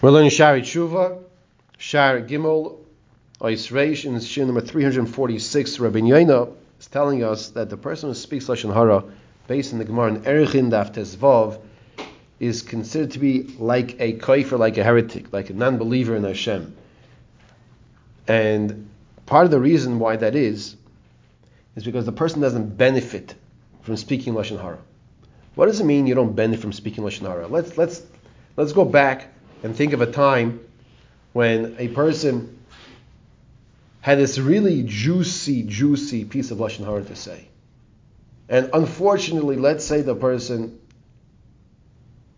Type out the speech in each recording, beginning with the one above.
We're learning Shari Tshuva, Shar Gimel, Ois Reish, in Shir number 346. Rabbi Yoina is telling us that the person who speaks Lashon Hara, based on the Gemara in Erichin Daf Tezvav, is considered to be like a kafir, like a heretic, like a non-believer in Hashem. And part of the reason why that is, is because the person doesn't benefit from speaking Lashon Hara. What does it mean you don't benefit from speaking Lashon Hara? Let's, let's, let's go back and think of a time when a person had this really juicy, juicy piece of lashon hara to say, and unfortunately, let's say the person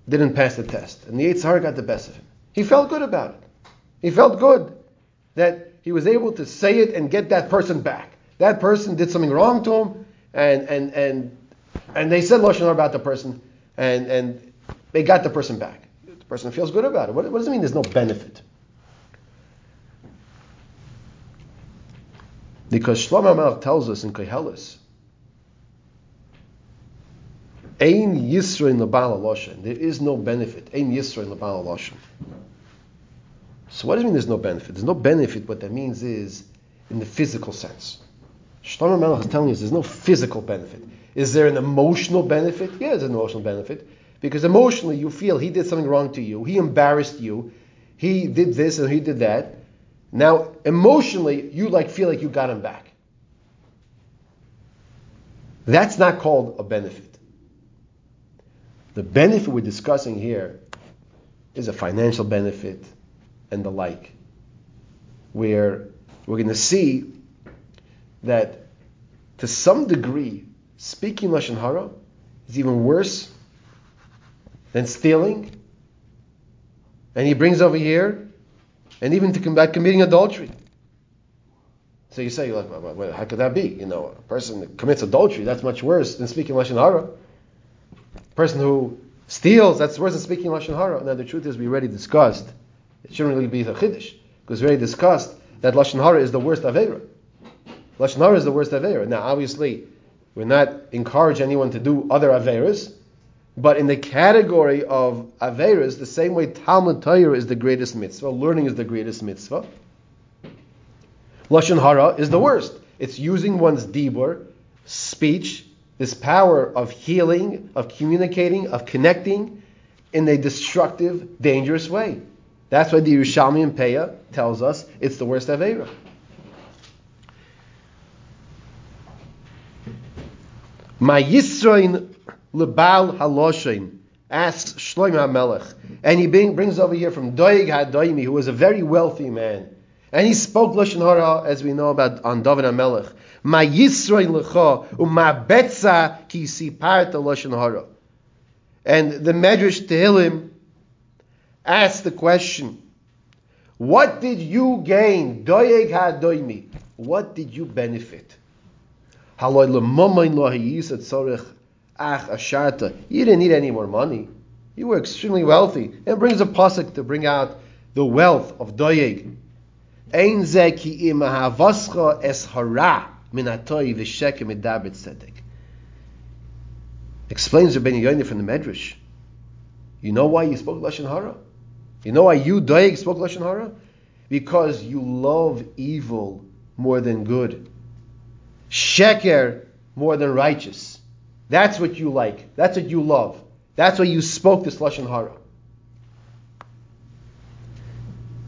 didn't pass the test, and the Yetzer Hara got the best of him. He felt good about it. He felt good that he was able to say it and get that person back. That person did something wrong to him, and and and and they said lashon hara about the person, and and they got the person back person feels good about it. What, what does it mean there's no benefit? Because Shlomo Melech tells us in Koheles, Ein Yisra in the Loshen. There is no benefit. Ein Yisra in the Loshen. So what does it mean there's no benefit? There's no benefit. What that means is in the physical sense. Shlomo Melech is telling us there's no physical benefit. Is there an emotional benefit? Yeah, there's an emotional benefit. Because emotionally you feel he did something wrong to you, he embarrassed you, he did this and he did that. Now emotionally you like feel like you got him back. That's not called a benefit. The benefit we're discussing here is a financial benefit and the like. Where we're going to see that to some degree, speaking Lashon Hara is even worse than stealing. And he brings over here, and even to combat committing adultery. So you say, like, well, how could that be? You know, a person that commits adultery, that's much worse than speaking Lashon Hara. A person who steals, that's worse than speaking Lashon Hara. Now, the truth is, we already discussed, it shouldn't really be the Chiddush, because we already discussed that Lashon Hara is the worst Avera. Lashon Hara is the worst Avera. Now, obviously, we're not encourage anyone to do other Averas, but in the category of Averas, the same way Talmud Torah is the greatest mitzvah, learning is the greatest mitzvah, Lashon Hara is the worst. It's using one's dibur, speech, this power of healing, of communicating, of connecting in a destructive, dangerous way. That's why the Yerushalmi and Peah tells us it's the worst Avera. My Yisrain Lebal Haloshin asks Shlomo HaMelech, and he brings over here from Doeg HaDoimi, who was a very wealthy man, and he spoke Lashon Hara, as we know about on David HaMelech. Ma Yisroin Lecha Uma Betza Ki Siparta Lashon Hara. And the Medrash Tehillim asks the question, what did you gain? Doeg HaDoimi. What did you benefit? Haloi Lemomain Lo Hayis Tzorech Ach Asharta. You didn't need any more money. You were extremely wealthy. And brings a pasuk to bring out the wealth of Doyeg. Ein ze ki im havascha es hara min atoy v'shekem tzedek. Explains Rabbi Yonah from the Medrash. You know why you spoke Lashon Hara? You know why you, Doeg, spoke Lashon Hara? Because you love evil more than good. Sheker more than righteous. That's what you like. That's what you love. That's why you spoke this lashon hara.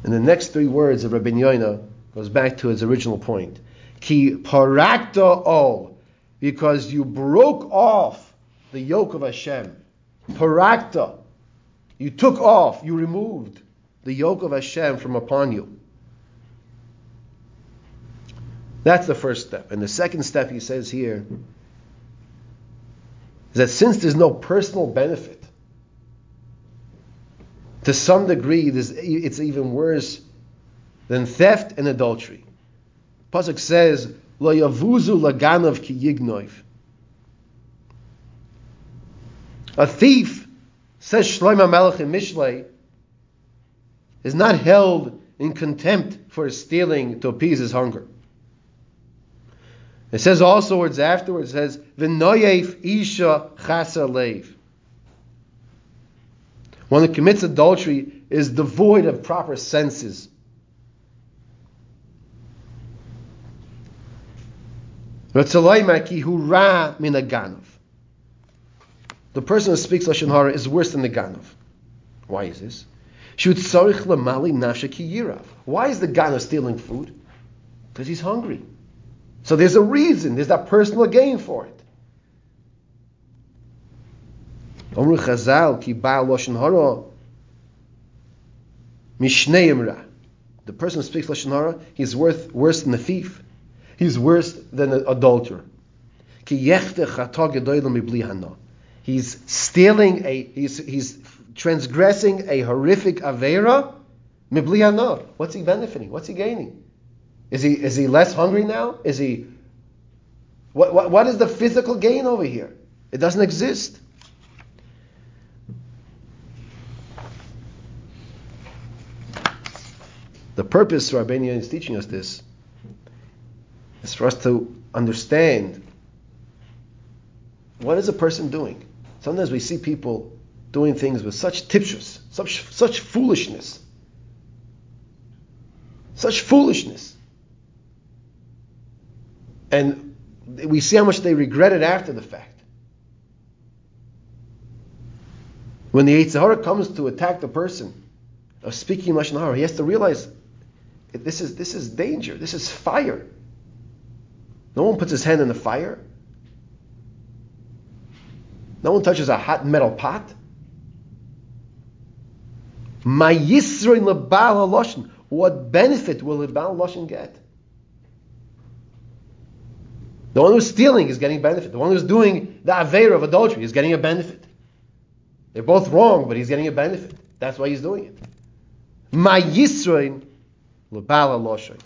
And the next three words of Rabbi Yoina goes back to his original point. Ki parakta ol, because you broke off the yoke of Hashem. Parakta, you took off, you removed the yoke of Hashem from upon you. That's the first step. And the second step he says here is that since there's no personal benefit, to some degree, it's even worse than theft and adultery. Pasuk says, "Lo yavuzu laganov ki yignoiv." A thief, says Shlomo Melech in Mishlei, is not held in contempt for stealing to appease his hunger. It says also words afterwards, it says, V'noyef isha chasa leiv. One that commits adultery is devoid of proper senses. The person who speaks Lashon Hara is worse than the Ganov. Why is this? Why is the Ganov stealing food? Because he's hungry. So there's a reason, there's that personal gain for it. Omru Chazal ki Baal Lashon Hara Mishnei Imra. The person who speaks Lashon Hara, he's worth, worse than the thief. He's worse than an adulterer. Ki yechte chata gedoyla mibli hana. He's stealing a, he's, he's transgressing a horrific avera mibli hana. What's he benefiting? What's he gaining? Is he, is he less hungry now? Is he, what, what, what is the physical gain over here? It doesn't exist. The purpose Rabbeinu is teaching us this is for us to understand what is a person doing. Sometimes we see people doing things with such tipshus, such such foolishness, such foolishness, and we see how much they regret it after the fact. When the Yetzer Hara comes to attack the person of speaking Lashon Hara, he has to realize this is, this is danger. This is fire. No one puts his hand in the fire. No one touches a hot metal pot. My haloshin. What benefit will lebal haloshin get? The one who's stealing is getting benefit. The one who's doing the aver of adultery is getting a benefit. They're both wrong, but he's getting a benefit. That's why he's doing it. My L'bala loshay.